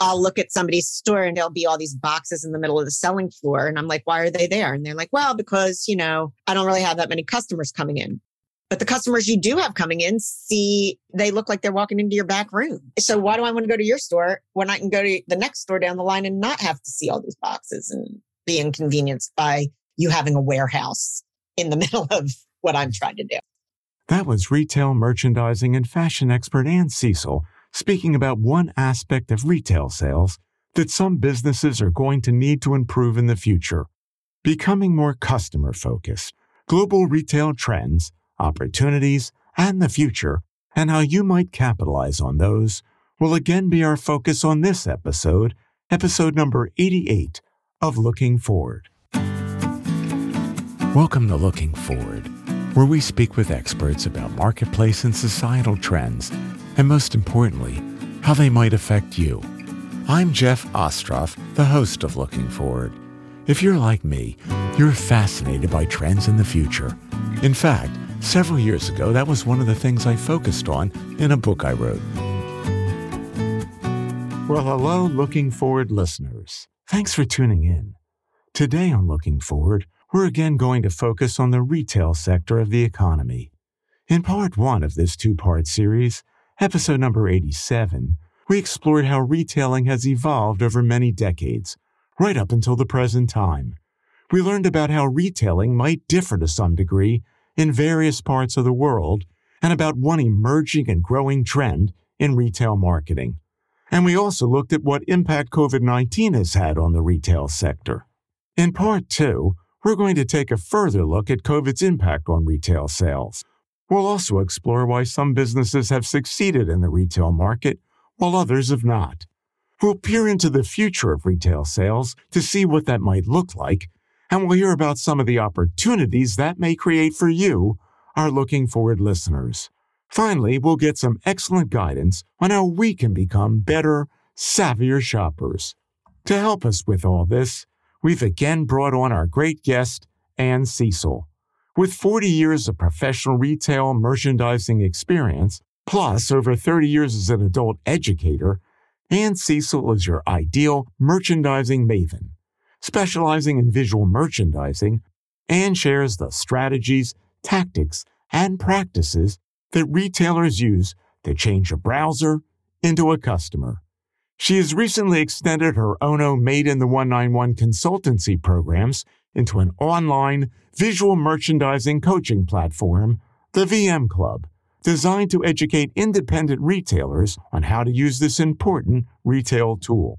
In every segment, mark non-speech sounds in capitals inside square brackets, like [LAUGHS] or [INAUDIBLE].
I'll look at somebody's store and there'll be all these boxes in the middle of the selling floor. And I'm like, why are they there? And they're like, well, because, you know, I don't really have that many customers coming in. But the customers you do have coming in see they look like they're walking into your back room. So why do I want to go to your store when I can go to the next store down the line and not have to see all these boxes and be inconvenienced by you having a warehouse in the [LAUGHS] middle of what I'm trying to do? That was retail merchandising and fashion expert Ann Cecil speaking about one aspect of retail sales that some businesses are going to need to improve in the future becoming more customer focused. Global retail trends opportunities, and the future, and how you might capitalize on those will again be our focus on this episode, episode number 88 of Looking Forward. Welcome to Looking Forward, where we speak with experts about marketplace and societal trends, and most importantly, how they might affect you. I'm Jeff Ostroff, the host of Looking Forward. If you're like me, you're fascinated by trends in the future. In fact, Several years ago, that was one of the things I focused on in a book I wrote. Well, hello, Looking Forward listeners. Thanks for tuning in. Today on Looking Forward, we're again going to focus on the retail sector of the economy. In part one of this two part series, episode number 87, we explored how retailing has evolved over many decades, right up until the present time. We learned about how retailing might differ to some degree in various parts of the world and about one emerging and growing trend in retail marketing. And we also looked at what impact COVID 19 has had on the retail sector. In part two, we're going to take a further look at COVID's impact on retail sales. We'll also explore why some businesses have succeeded in the retail market while others have not. We'll peer into the future of retail sales to see what that might look like and we'll hear about some of the opportunities that may create for you, our looking forward listeners. Finally, we'll get some excellent guidance on how we can become better, savvier shoppers. To help us with all this, we've again brought on our great guest, Ann Cecil. With 40 years of professional retail merchandising experience, plus over 30 years as an adult educator, Ann Cecil is your ideal merchandising maven specializing in visual merchandising, and shares the strategies, tactics, and practices that retailers use to change a browser into a customer. She has recently extended her Ono Merchandising 101 consultancy programs into an online visual merchandising coaching platform, the VM Club, designed to educate independent retailers on how to use this important retail tool.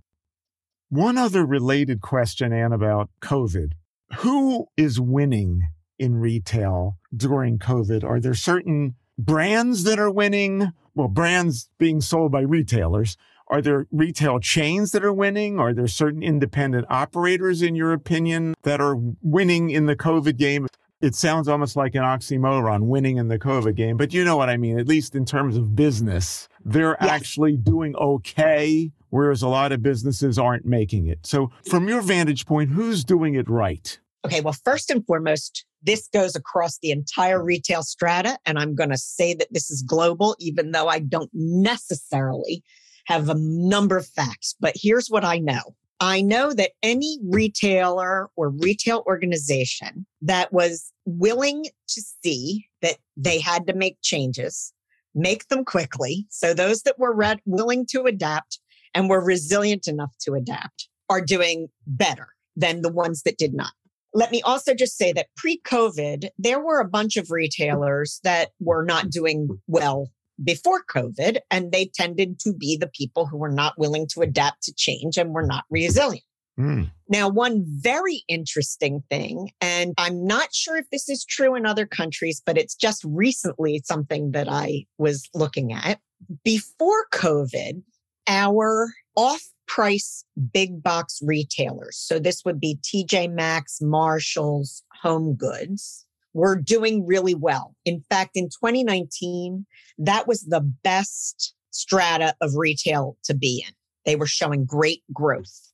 One other related question, Ann, about COVID. Who is winning in retail during COVID? Are there certain brands that are winning? Well, brands being sold by retailers. Are there retail chains that are winning? Are there certain independent operators, in your opinion, that are winning in the COVID game? It sounds almost like an oxymoron, winning in the COVID game, but you know what I mean, at least in terms of business. They're yes. actually doing okay whereas a lot of businesses aren't making it. So, from your vantage point, who's doing it right? Okay, well, first and foremost, this goes across the entire retail strata. And I'm going to say that this is global, even though I don't necessarily have a number of facts. But here's what I know I know that any retailer or retail organization that was willing to see that they had to make changes, make them quickly. So those that were re- willing to adapt and were resilient enough to adapt are doing better than the ones that did not. Let me also just say that pre COVID, there were a bunch of retailers that were not doing well before COVID, and they tended to be the people who were not willing to adapt to change and were not resilient. Mm. Now, one very interesting thing, and I'm not sure if this is true in other countries, but it's just recently something that I was looking at. Before COVID, our off price big box retailers, so this would be TJ Maxx, Marshalls, Home Goods, were doing really well. In fact, in 2019, that was the best strata of retail to be in. They were showing great growth.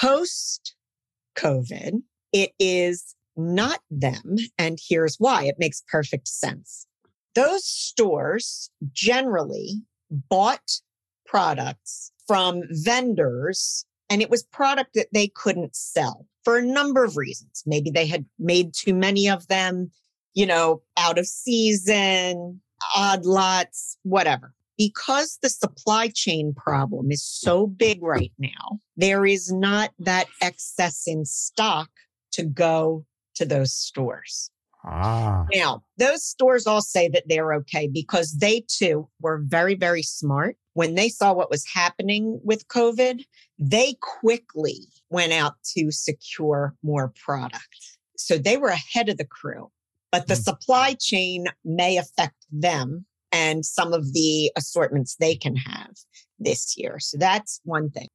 Post COVID, it is not them. And here's why it makes perfect sense. Those stores generally bought products from vendors and it was product that they couldn't sell for a number of reasons. Maybe they had made too many of them, you know, out of season, odd lots, whatever. Because the supply chain problem is so big right now, there is not that excess in stock to go to those stores. Ah. Now, those stores all say that they're okay because they too were very, very smart. When they saw what was happening with COVID, they quickly went out to secure more product. So they were ahead of the crew, but the mm. supply chain may affect them and some of the assortments they can have this year. So that's one thing.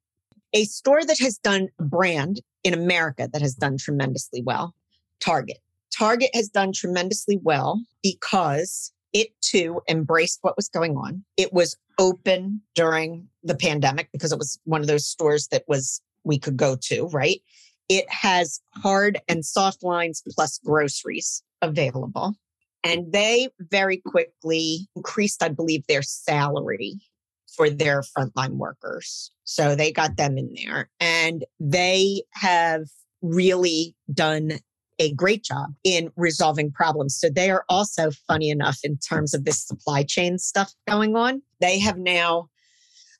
A store that has done a brand in America that has done tremendously well, Target. Target has done tremendously well because it too embraced what was going on. It was open during the pandemic because it was one of those stores that was we could go to, right? It has hard and soft lines plus groceries available. And they very quickly increased, I believe, their salary for their frontline workers. So they got them in there and they have really done a great job in resolving problems. So they are also funny enough in terms of this supply chain stuff going on. They have now,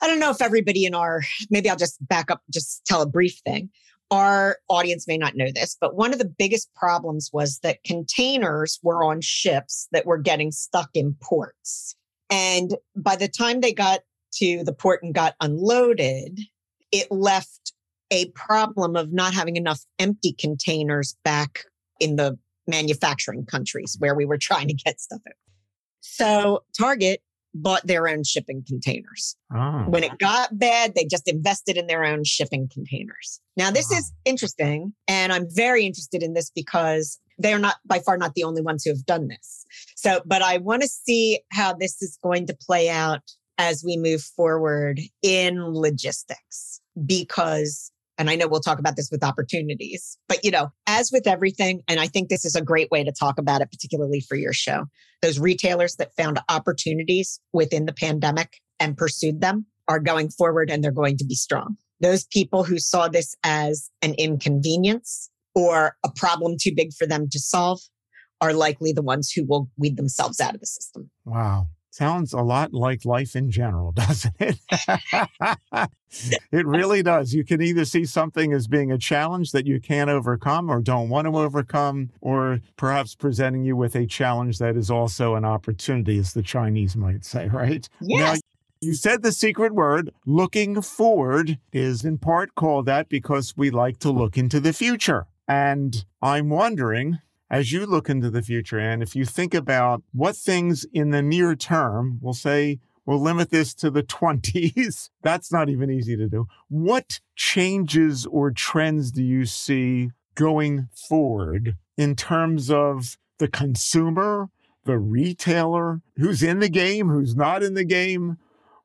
I don't know if everybody in our, maybe I'll just back up, just tell a brief thing. Our audience may not know this, but one of the biggest problems was that containers were on ships that were getting stuck in ports. And by the time they got to the port and got unloaded, it left a problem of not having enough empty containers back in the manufacturing countries where we were trying to get stuff out. So Target bought their own shipping containers. Oh. When it got bad, they just invested in their own shipping containers. Now, this is interesting. And I'm very interested in this because they are not by far not the only ones who have done this. So, but I want to see how this is going to play out as we move forward in logistics because and I know we'll talk about this with opportunities, but you know, as with everything, and I think this is a great way to talk about it, particularly for your show, those retailers that found opportunities within the pandemic and pursued them are going forward and they're going to be strong. Those people who saw this as an inconvenience or a problem too big for them to solve are likely the ones who will weed themselves out of the system. Wow. Sounds a lot like life in general, [LAUGHS] doesn't it? [LAUGHS] it really does. You can either see something as being a challenge that you can't overcome or don't want to overcome, or perhaps presenting you with a challenge that is also an opportunity, as the Chinese might say, right? Yes. Now, you said the secret word, looking forward, is in part called that because we like to look into the future. And I'm wondering, as you look into the future, and if you think about what things in the near term, we'll say, we'll limit this to the [LAUGHS] 20s. That's not even easy to do. What changes or trends do you see going forward in terms of the consumer, the retailer, who's in the game, who's not in the game?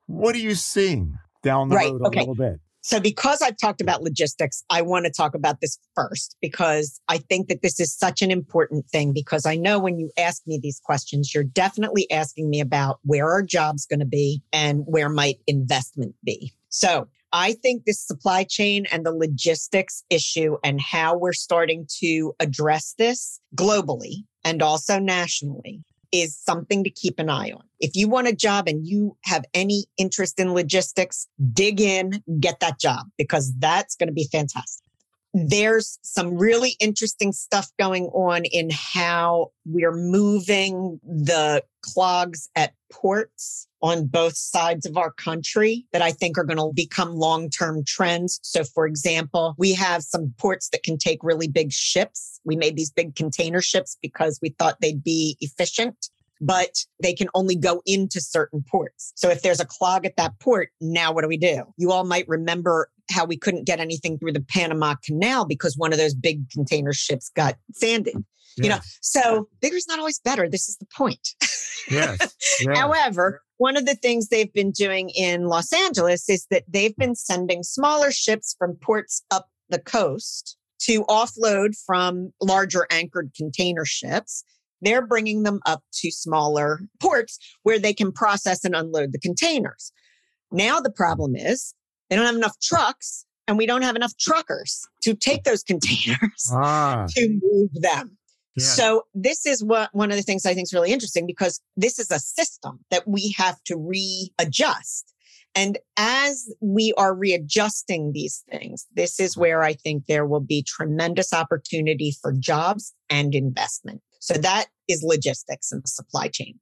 What are you seeing down the right. road a okay. little bit? So, because I've talked about logistics, I want to talk about this first because I think that this is such an important thing. Because I know when you ask me these questions, you're definitely asking me about where are jobs going to be and where might investment be. So, I think this supply chain and the logistics issue and how we're starting to address this globally and also nationally is something to keep an eye on. If you want a job and you have any interest in logistics, dig in, get that job because that's going to be fantastic. There's some really interesting stuff going on in how we're moving the clogs at ports on both sides of our country that I think are going to become long term trends. So, for example, we have some ports that can take really big ships. We made these big container ships because we thought they'd be efficient but they can only go into certain ports. So if there's a clog at that port, now what do we do? You all might remember how we couldn't get anything through the Panama Canal because one of those big container ships got sanded. Yes. You know, so bigger is not always better. This is the point. Yes. [LAUGHS] yes. However, one of the things they've been doing in Los Angeles is that they've been sending smaller ships from ports up the coast to offload from larger anchored container ships. They're bringing them up to smaller ports where they can process and unload the containers. Now the problem is They don't have enough trucks and we don't have enough truckers to take those [LAUGHS] containers ah. to move them. So this is what one of the things I think is really interesting because this is a system that we have to readjust. And as we are readjusting these things, this is where I think there will be tremendous opportunity for jobs and investment. So that is logistics and the supply chain.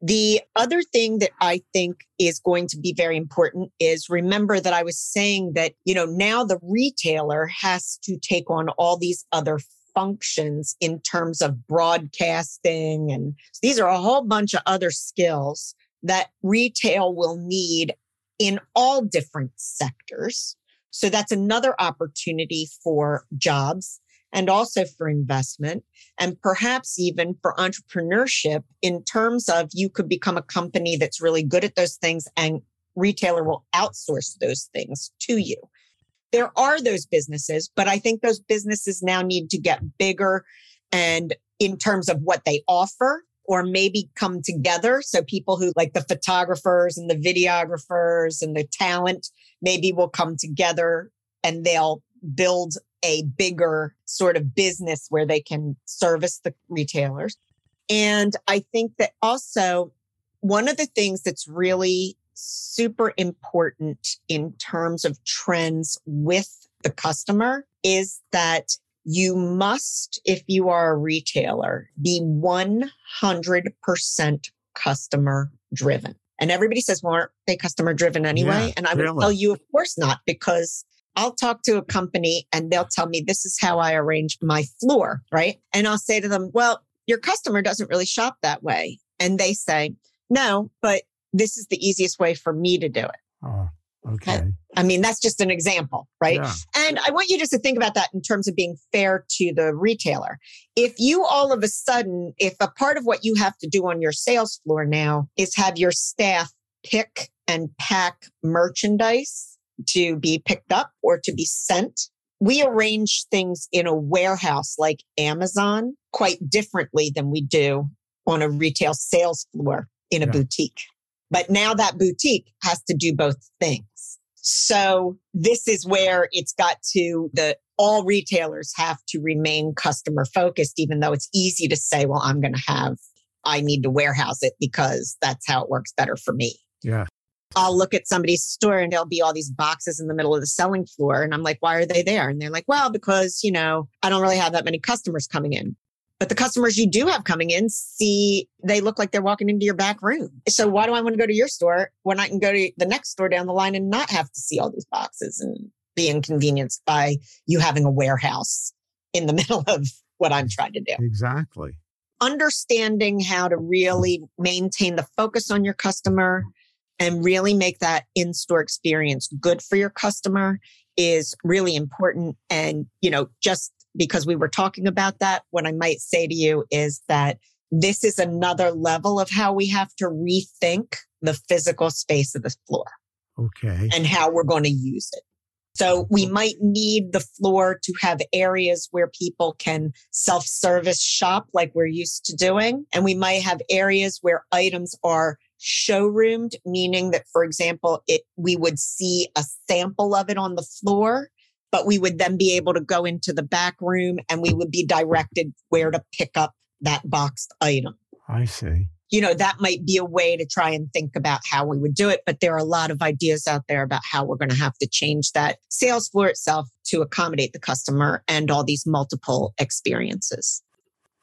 The other thing that I think is going to be very important is remember that I was saying that, you know, now the retailer has to take on all these other functions in terms of broadcasting. And these are a whole bunch of other skills that retail will need in all different sectors. So that's another opportunity for jobs and also for investment and perhaps even for entrepreneurship in terms of you could become a company that's really good at those things and retailer will outsource those things to you. There are those businesses, but I think those businesses now need to get bigger and in terms of what they offer or maybe come together. So people who like the photographers and the videographers and the talent maybe will come together and they'll build a bigger sort of business where they can service the retailers. And I think that also one of the things that's really super important in terms of trends with the customer is that you must, if you are a retailer, be 100% customer driven. And everybody says, well, aren't they customer driven anyway? Yeah, and I really? will tell you, of course not, because I'll talk to a company and they'll tell me this is how I arrange my floor, right? And I'll say to them, well, your customer doesn't really shop that way. And they say, no, but this is the easiest way for me to do it. Oh, okay. I mean, that's just an example, right? Yeah. And I want you just to think about that in terms of being fair to the retailer. If you all of a sudden, if a part of what you have to do on your sales floor now is have your staff pick and pack merchandise to be picked up or to be sent. We arrange things in a warehouse like Amazon quite differently than we do on a retail sales floor in a yeah. boutique. But now that boutique has to do both things. So this is where it's got to the all retailers have to remain customer focused, even though it's easy to say, well, I'm going to have, I need to warehouse it because that's how it works better for me. Yeah. I'll look at somebody's store and there'll be all these boxes in the middle of the selling floor. And I'm like, why are they there? And they're like, well, because, you know, I don't really have that many customers coming in. But the customers you do have coming in see, they look like they're walking into your back room. So why do I want to go to your store when I can go to the next store down the line and not have to see all these boxes and be inconvenienced by you having a warehouse in the [LAUGHS] middle of what I'm trying to do? Exactly. Understanding how to really maintain the focus on your customer and really make that in-store experience good for your customer is really important. And, you know, just because we were talking about that, what I might say to you is that this is another level of how we have to rethink the physical space of the floor. Okay. And how we're going to use it. So we might need the floor to have areas where people can self-service shop like we're used to doing. And we might have areas where items are showroomed, meaning that, for example, it, we would see a sample of it on the floor, but we would then be able to go into the back room and we would be directed where to pick up that boxed item. I see. You know, that might be a way to try and think about how we would do it, but there are a lot of ideas out there about how we're going to have to change that sales floor itself to accommodate the customer and all these multiple experiences.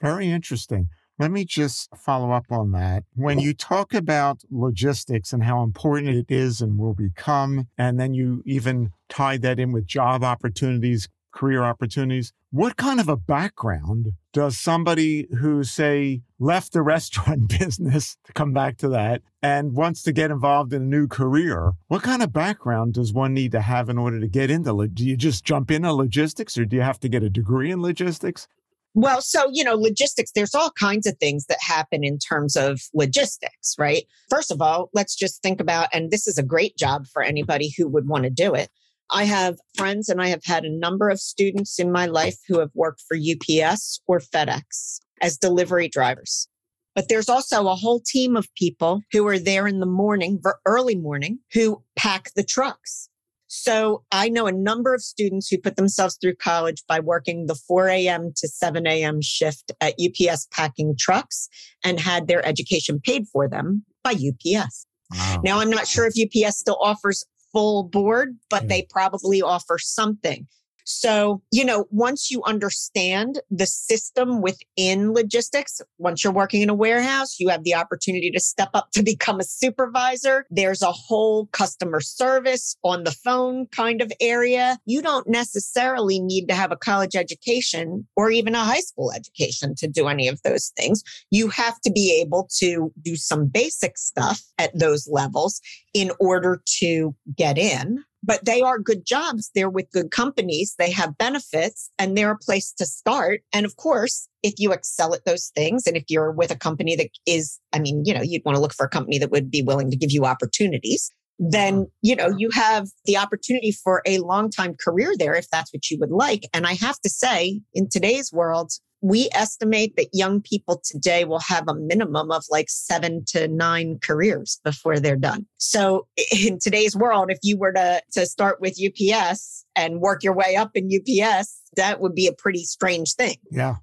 Very interesting. Let me just follow up on that. When you talk about logistics and how important it is and will become, and then you even tie that in with job opportunities, career opportunities, what kind of a background does somebody who, say, left the [LAUGHS] restaurant business to come back to that and wants to get involved in a new career, what kind of background does one need to have in order to get into? Do you just jump into logistics or do you have to get a degree in logistics? Well, so, you know, logistics, there's all kinds of things that happen in terms of logistics, right? First of all, let's just think about, and this is a great job for anybody who would want to do it. I have friends and I have had a number of students in my life who have worked for UPS or FedEx as delivery drivers. But there's also a whole team of people who are there in the morning, early morning, who pack the trucks. So I know a number of students who put themselves through college by working the 4 a.m. to 7 a.m. shift at UPS packing trucks and had their education paid for them by UPS. Wow. Now, I'm not sure if UPS still offers full board, but yeah. they probably offer something. So, you know, once you understand the system within logistics, once you're working in a warehouse, you have the opportunity to step up to [LAUGHS] become a supervisor. There's a whole customer service on the phone kind of area. You don't necessarily need to have a college education or even a high school education to do any of those things. You have to be able to do some basic stuff at those levels in order to get in but they are good jobs. They're with good companies. They have benefits and they're a place to start. And of course, if you excel at those things and if you're with a company that is, I mean, you know, you'd want to look for a company that would be willing to give you opportunities, then, you know, you have the opportunity for a long time career there if that's what you would like. And I have to say, in today's world, we estimate that young people today will have a minimum of like seven to nine careers before they're done. So [LAUGHS] in today's world, if you were to, to start with UPS and work your way up in UPS, that would be a pretty strange thing. Yeah.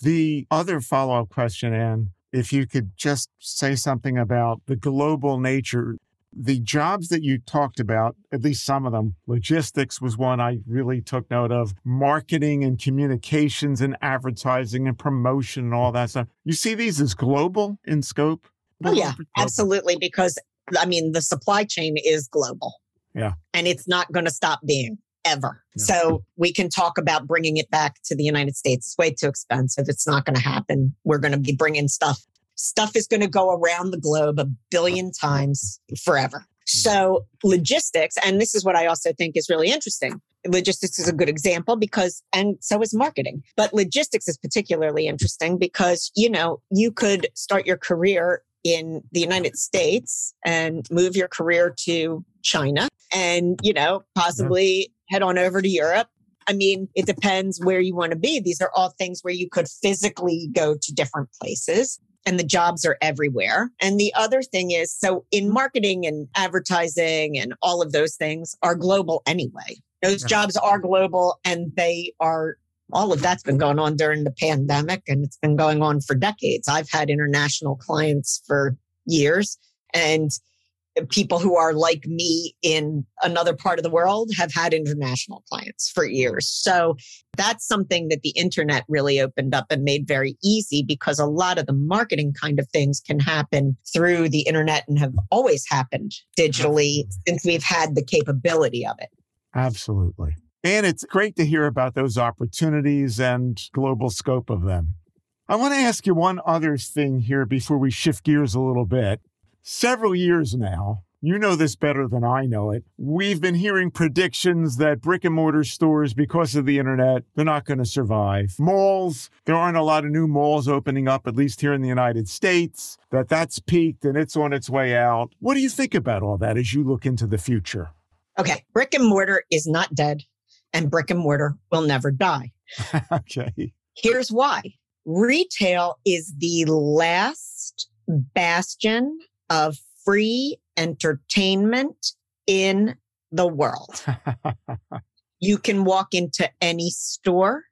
The other follow up question, Ann, if you could just say something about the global nature the jobs that you talked about, at least some of them, logistics was one I really took note of, marketing and communications and advertising and promotion and all that stuff. You see these as global in scope? Oh, yeah, absolutely. Because I mean, the supply chain is global. Yeah. And it's not going to stop being ever. Yeah. So we can talk about bringing it back to the United States. It's way too expensive. It's not going to happen. We're going to be bringing stuff stuff is going to go around the globe a billion times forever. So logistics, and this is what I also think is really interesting. Logistics is a good example because, and so is marketing, but logistics is particularly interesting because, you know, you could start your career in the United States and move your career to China and, you know, possibly head on over to Europe I mean, it depends where you want to be. These are all things where you could physically go to different places and the jobs are everywhere. And the other thing is so in marketing and advertising and all of those things are global anyway. Those yeah. jobs are global and they are all of that's been going on during the pandemic and it's been going on for decades. I've had international clients for years and people who are like me in another part of the world have had international clients for years. So that's something that the internet really opened up and made very easy because a lot of the marketing kind of things can happen through the internet and have always happened digitally since we've had the capability of it. Absolutely. And it's great to hear about those opportunities and global scope of them. I want to ask you one other thing here before we shift gears a little bit several years now, you know this better than I know it. We've been hearing predictions that brick and mortar stores, because of the internet, they're not going to survive. Malls, there aren't a lot of new malls opening up, at least here in the United States, that that's peaked and it's on its way out. What do you think about all that as you look into the future? Okay. Brick and mortar is not dead and brick and mortar will never die. [LAUGHS] okay. Here's why. Retail is the last bastion of free entertainment in the world. [LAUGHS] you can walk into any store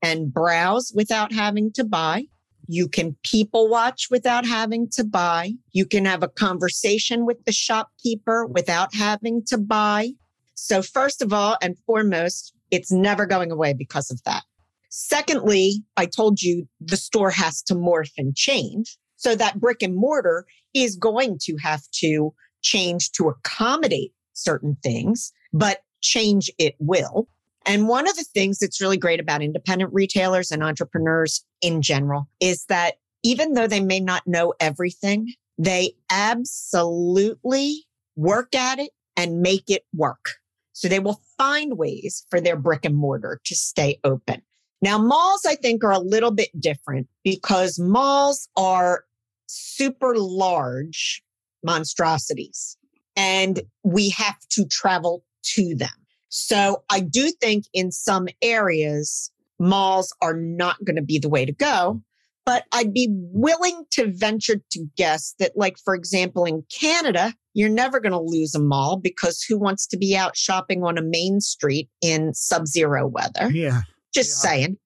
and browse without having to buy. You can people watch without having to buy. You can have a conversation with the shopkeeper without having to buy. So, first of all and foremost, it's never going away because of that. Secondly, I told you the store has to morph and change. So that brick and mortar is going to have to change to accommodate certain things, but change it will. And one of the things that's really great about independent retailers and entrepreneurs in general is that even though they may not know everything, they absolutely work at it and make it work. So they will find ways for their brick and mortar to stay open. Now, malls, I think, are a little bit different because malls are super large monstrosities and we have to travel to them. So I do think in some areas, malls are not going to be the way to go. But I'd be willing to venture to guess that, like, for example, in Canada, you're never going to lose a mall because who wants to be out shopping on a main street in sub zero weather? Yeah. Just yeah. saying.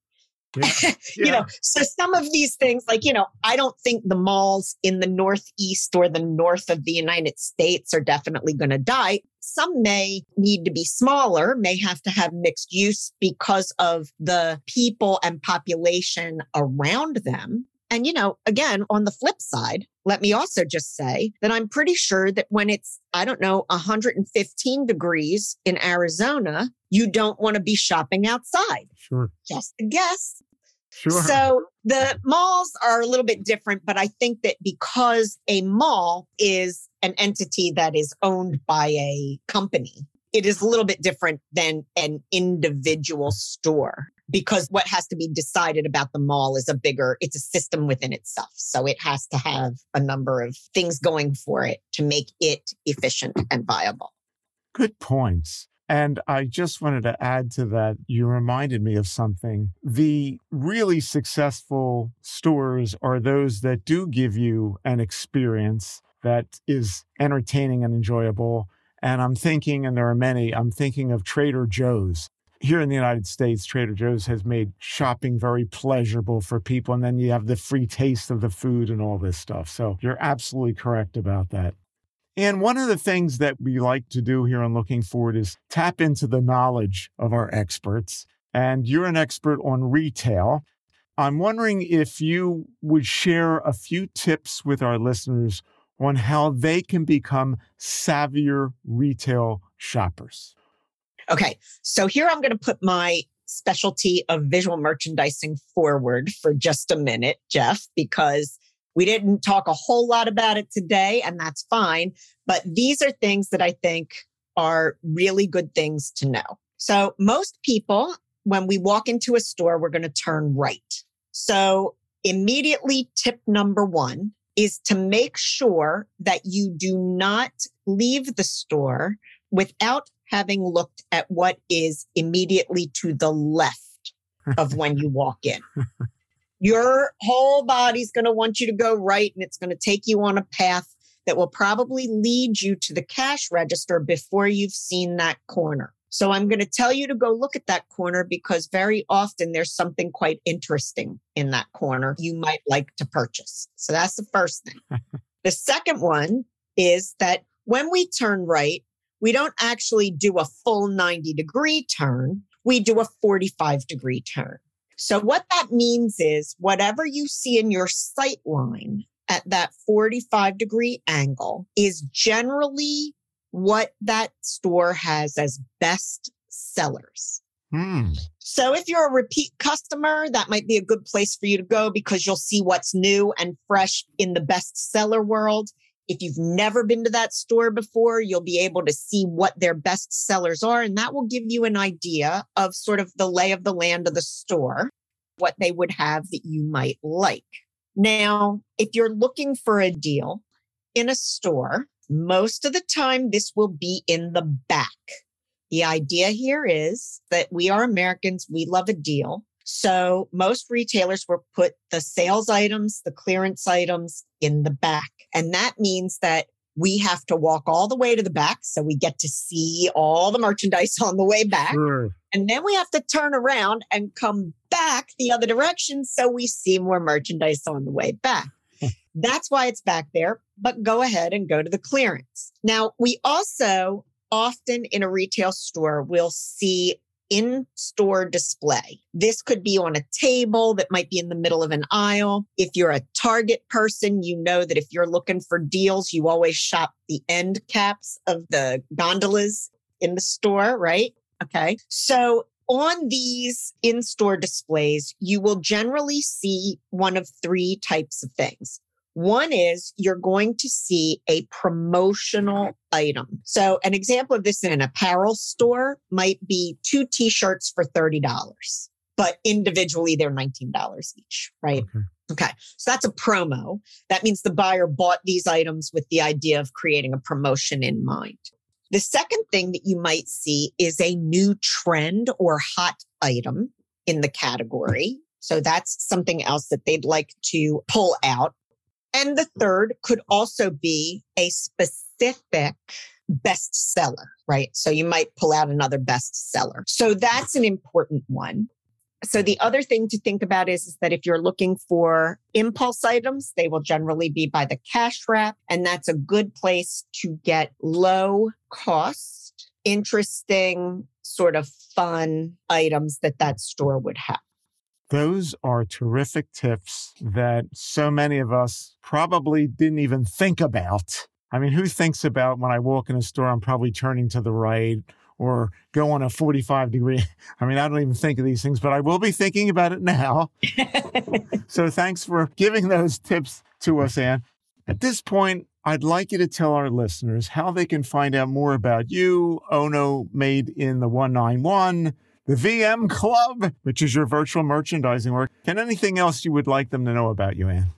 Yeah. [LAUGHS] you know, so some of these things, like, you know, I don't think the malls in the Northeast or the north of the United States are definitely going to die. Some may need to be smaller, may have to have mixed use because of the people and population around them. And, you know, again, on the flip side, let me also just say that I'm pretty sure that when it's, I don't know, 115 degrees in Arizona, you don't want to be shopping outside. Sure. Just a guess. Sure. So the malls are a little bit different, but I think that because a mall is an entity that is owned by a company, it is a little bit different than an individual store because what has to be decided about the mall is a bigger, it's a system within itself. So it has to have a number of things going for it to make it efficient and viable. Good points. And I just wanted to add to that. You reminded me of something. The really successful stores are those that do give you an experience that is entertaining and enjoyable. And I'm thinking, and there are many, I'm thinking of Trader Joe's. Here in the United States, Trader Joe's has made shopping very pleasurable for people. And then you have the free taste of the food and all this stuff. So you're absolutely correct about that. And one of the things that we like to do here on Looking Forward is tap into the knowledge of our experts. And you're an expert on retail. I'm wondering if you would share a few tips with our listeners on how they can become savvier retail shoppers. Okay, so here I'm going to put my specialty of visual merchandising forward for just a minute, Jeff, because we didn't talk a whole lot about it today, and that's fine. But these are things that I think are really good things to know. So, most people, when we walk into a store, we're going to turn right. So, immediately, tip number one is to make sure that you do not leave the store without having looked at what is immediately to the left of when you walk in. [LAUGHS] Your whole body's going to want you to go right and it's going to take you on a path that will probably lead you to the cash register before you've seen that corner. So I'm going to tell you to go look at that corner because very often there's something quite interesting in that corner you might like to purchase. So that's the first thing. [LAUGHS] the second one is that when we turn right, we don't actually do a full 90 degree turn. We do a 45 degree turn. So what that means is whatever you see in your sight line at that 45 degree angle is generally what that store has as best sellers. Hmm. So if you're a repeat customer, that might be a good place for you to go because you'll see what's new and fresh in the bestseller world. If you've never been to that store before, you'll be able to see what their best sellers are. And that will give you an idea of sort of the lay of the land of the store, what they would have that you might like. Now, if you're looking for a deal in a store, most of the time this will be in the back. The idea here is that we are Americans. We love a deal. So most retailers will put the sales items, the clearance items in the back. And that means that we have to walk all the way to the back. So we get to see all the merchandise [LAUGHS] on the way back. Sure. And then we have to turn around and come back the other direction. So we see more merchandise on the way back. That's why it's back there, but go ahead and go to the clearance. Now, we also often in a retail store will see in store display. This could be on a table that might be in the middle of an aisle. If you're a Target person, you know that if you're looking for deals, you always shop the end caps of the gondolas in the store, right? Okay. So on these in store displays, you will generally see one of three types of things. One is you're going to see a promotional item. So an example of this in an apparel store might be two t-shirts for $30, but individually they're $19 each, right? Okay. Okay. So that's a promo. That means the buyer bought these items with the idea of creating a promotion in mind. The second thing that you might see is a new trend or hot item in the category. So that's something else that they'd like to pull out. And the third could also be a specific bestseller, right? So you might pull out another bestseller. So that's an important one. So the other thing to think about is, is that if you're looking for impulse items, they will generally be by the cash wrap. And that's a good place to get low cost, interesting, sort of fun items that that store would have. Those are terrific tips that so many of us probably didn't even think about. I mean, who thinks about when I walk in a store, I'm probably turning to the right or go on a 45 degree. [LAUGHS] I mean, I don't even think of these things, but I will be thinking about it now. [LAUGHS] so thanks for giving those tips to us, Ann. At this point, I'd like you to tell our listeners how they can find out more about you, Ono Merchandising 101, the VM Club, which is your virtual merchandising work, and anything else you would like them to know about you, Ann.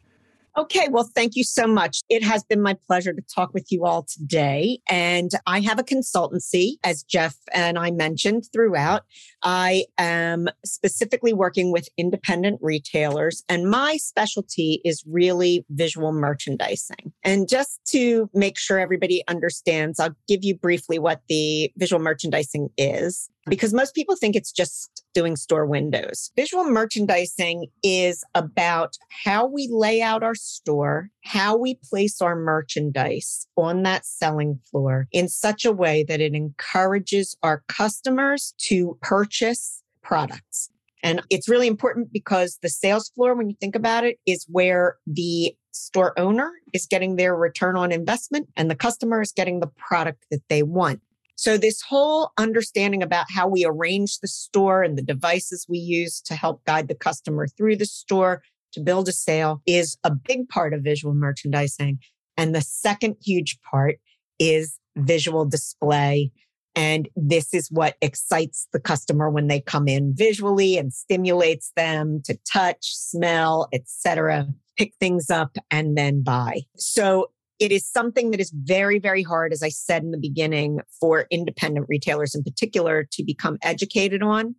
Okay, well, thank you so much. It has been my pleasure to talk with you all today. And I have a consultancy, as Jeff and I mentioned throughout. I am specifically working with independent retailers, and my specialty is really visual merchandising. And just to make sure everybody understands, I'll give you briefly what the visual merchandising is because most people think it's just doing store windows. Visual merchandising is about how we lay out our store, how we place our merchandise on that selling floor in such a way that it encourages our customers to purchase products. And it's really important because the sales floor, when you think about it, is where the store owner is getting their return on investment and the customer is getting the product that they want. So this whole understanding about how we arrange the store and the devices we use to help guide the customer through the store to build a sale is a big part of visual merchandising. And the second huge part is visual display. And this is what excites the customer when they come in visually and stimulates them to touch, smell, etc., pick things up and then buy. So it is something that is very, very hard, as I said in the beginning, for independent retailers in particular to become educated on.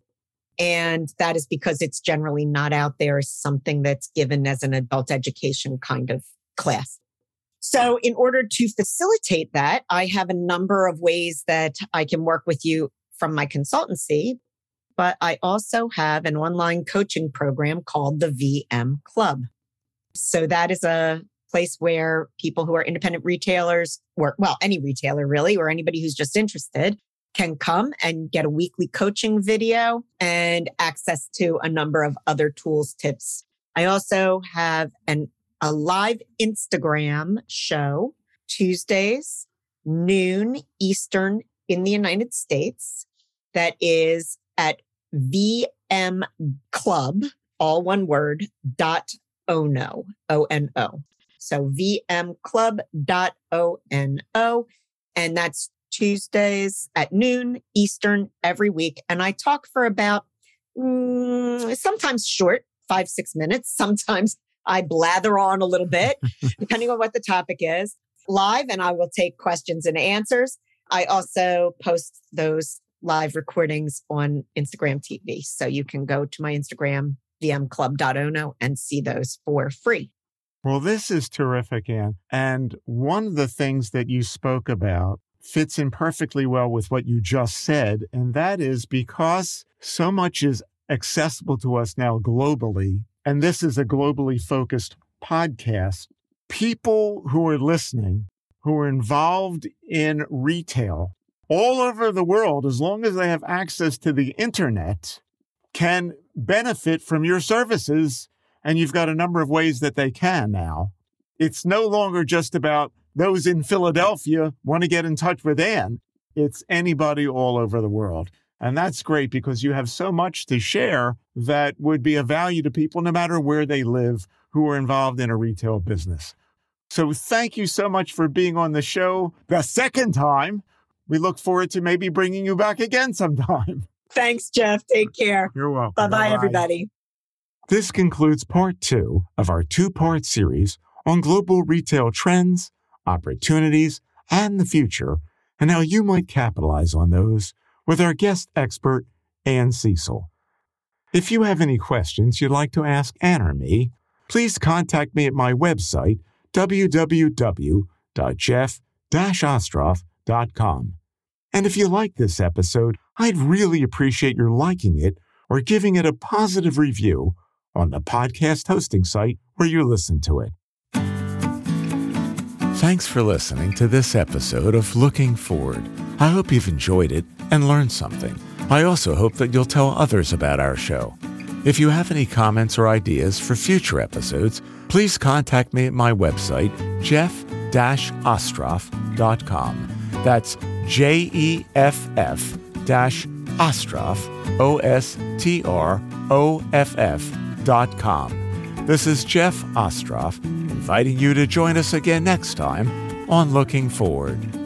And that is because it's generally not out there as something that's given as an adult education kind of class. So, in order to facilitate that, I have a number of ways that I can work with you from my consultancy, but I also have an online coaching program called the VM Club. So, that is a place where people who are independent retailers or, well, any retailer really, or anybody who's just interested can come and get a weekly coaching video and access to a number of other tools, tips. I also have an, a live Instagram show Tuesdays, noon Eastern in the United States that is at VM Club, all one word, dot ono, O N O. So vmclub.ono. And that's Tuesdays at noon Eastern every week. And I talk for about mm, sometimes short, five, six minutes. Sometimes I blather on a little bit, [LAUGHS] depending on what the topic is live, and I will take questions and answers. I also post those live recordings on Instagram TV. So you can go to my Instagram, vmclub.ono, and see those for free. Well, this is terrific, Ann. And one of the things that you spoke about fits in perfectly well with what you just said. And that is because so much is accessible to us now globally, and this is a globally focused podcast, people who are listening, who are involved in retail all over the world, as long as they have access to the internet, can benefit from your services and you've got a number of ways that they can now. It's no longer just about those in Philadelphia want to get in touch with Ann. It's anybody all over the world. And that's great because you have so much to share that would be of value to people no matter where they live who are involved in a retail business. So thank you so much for being on the show the second time. We look forward to maybe bringing you back again [LAUGHS] sometime. Thanks, Jeff. Take care. You're welcome. Bye bye, everybody. This concludes part two of our two part series on global retail trends, opportunities, and the future, and how you might capitalize on those with our guest expert, Ann Cecil. If you have any questions you'd like to ask Ann or me, please contact me at my website, www.jeff, ostroff.com. And if you like this episode, I'd really appreciate your liking it or giving it a positive review on the podcast hosting site where you listen to it. Thanks for listening to this episode of Looking Forward. I hope you've enjoyed it and learned something. I also hope that you'll tell others about our show. If you have any comments or ideas for future episodes, please contact me at my website, jeff-ostroff.com. That's J E F F dash Ostroff, O F. This is Jeff Ostroff, inviting you to join us again next time on Looking Forward.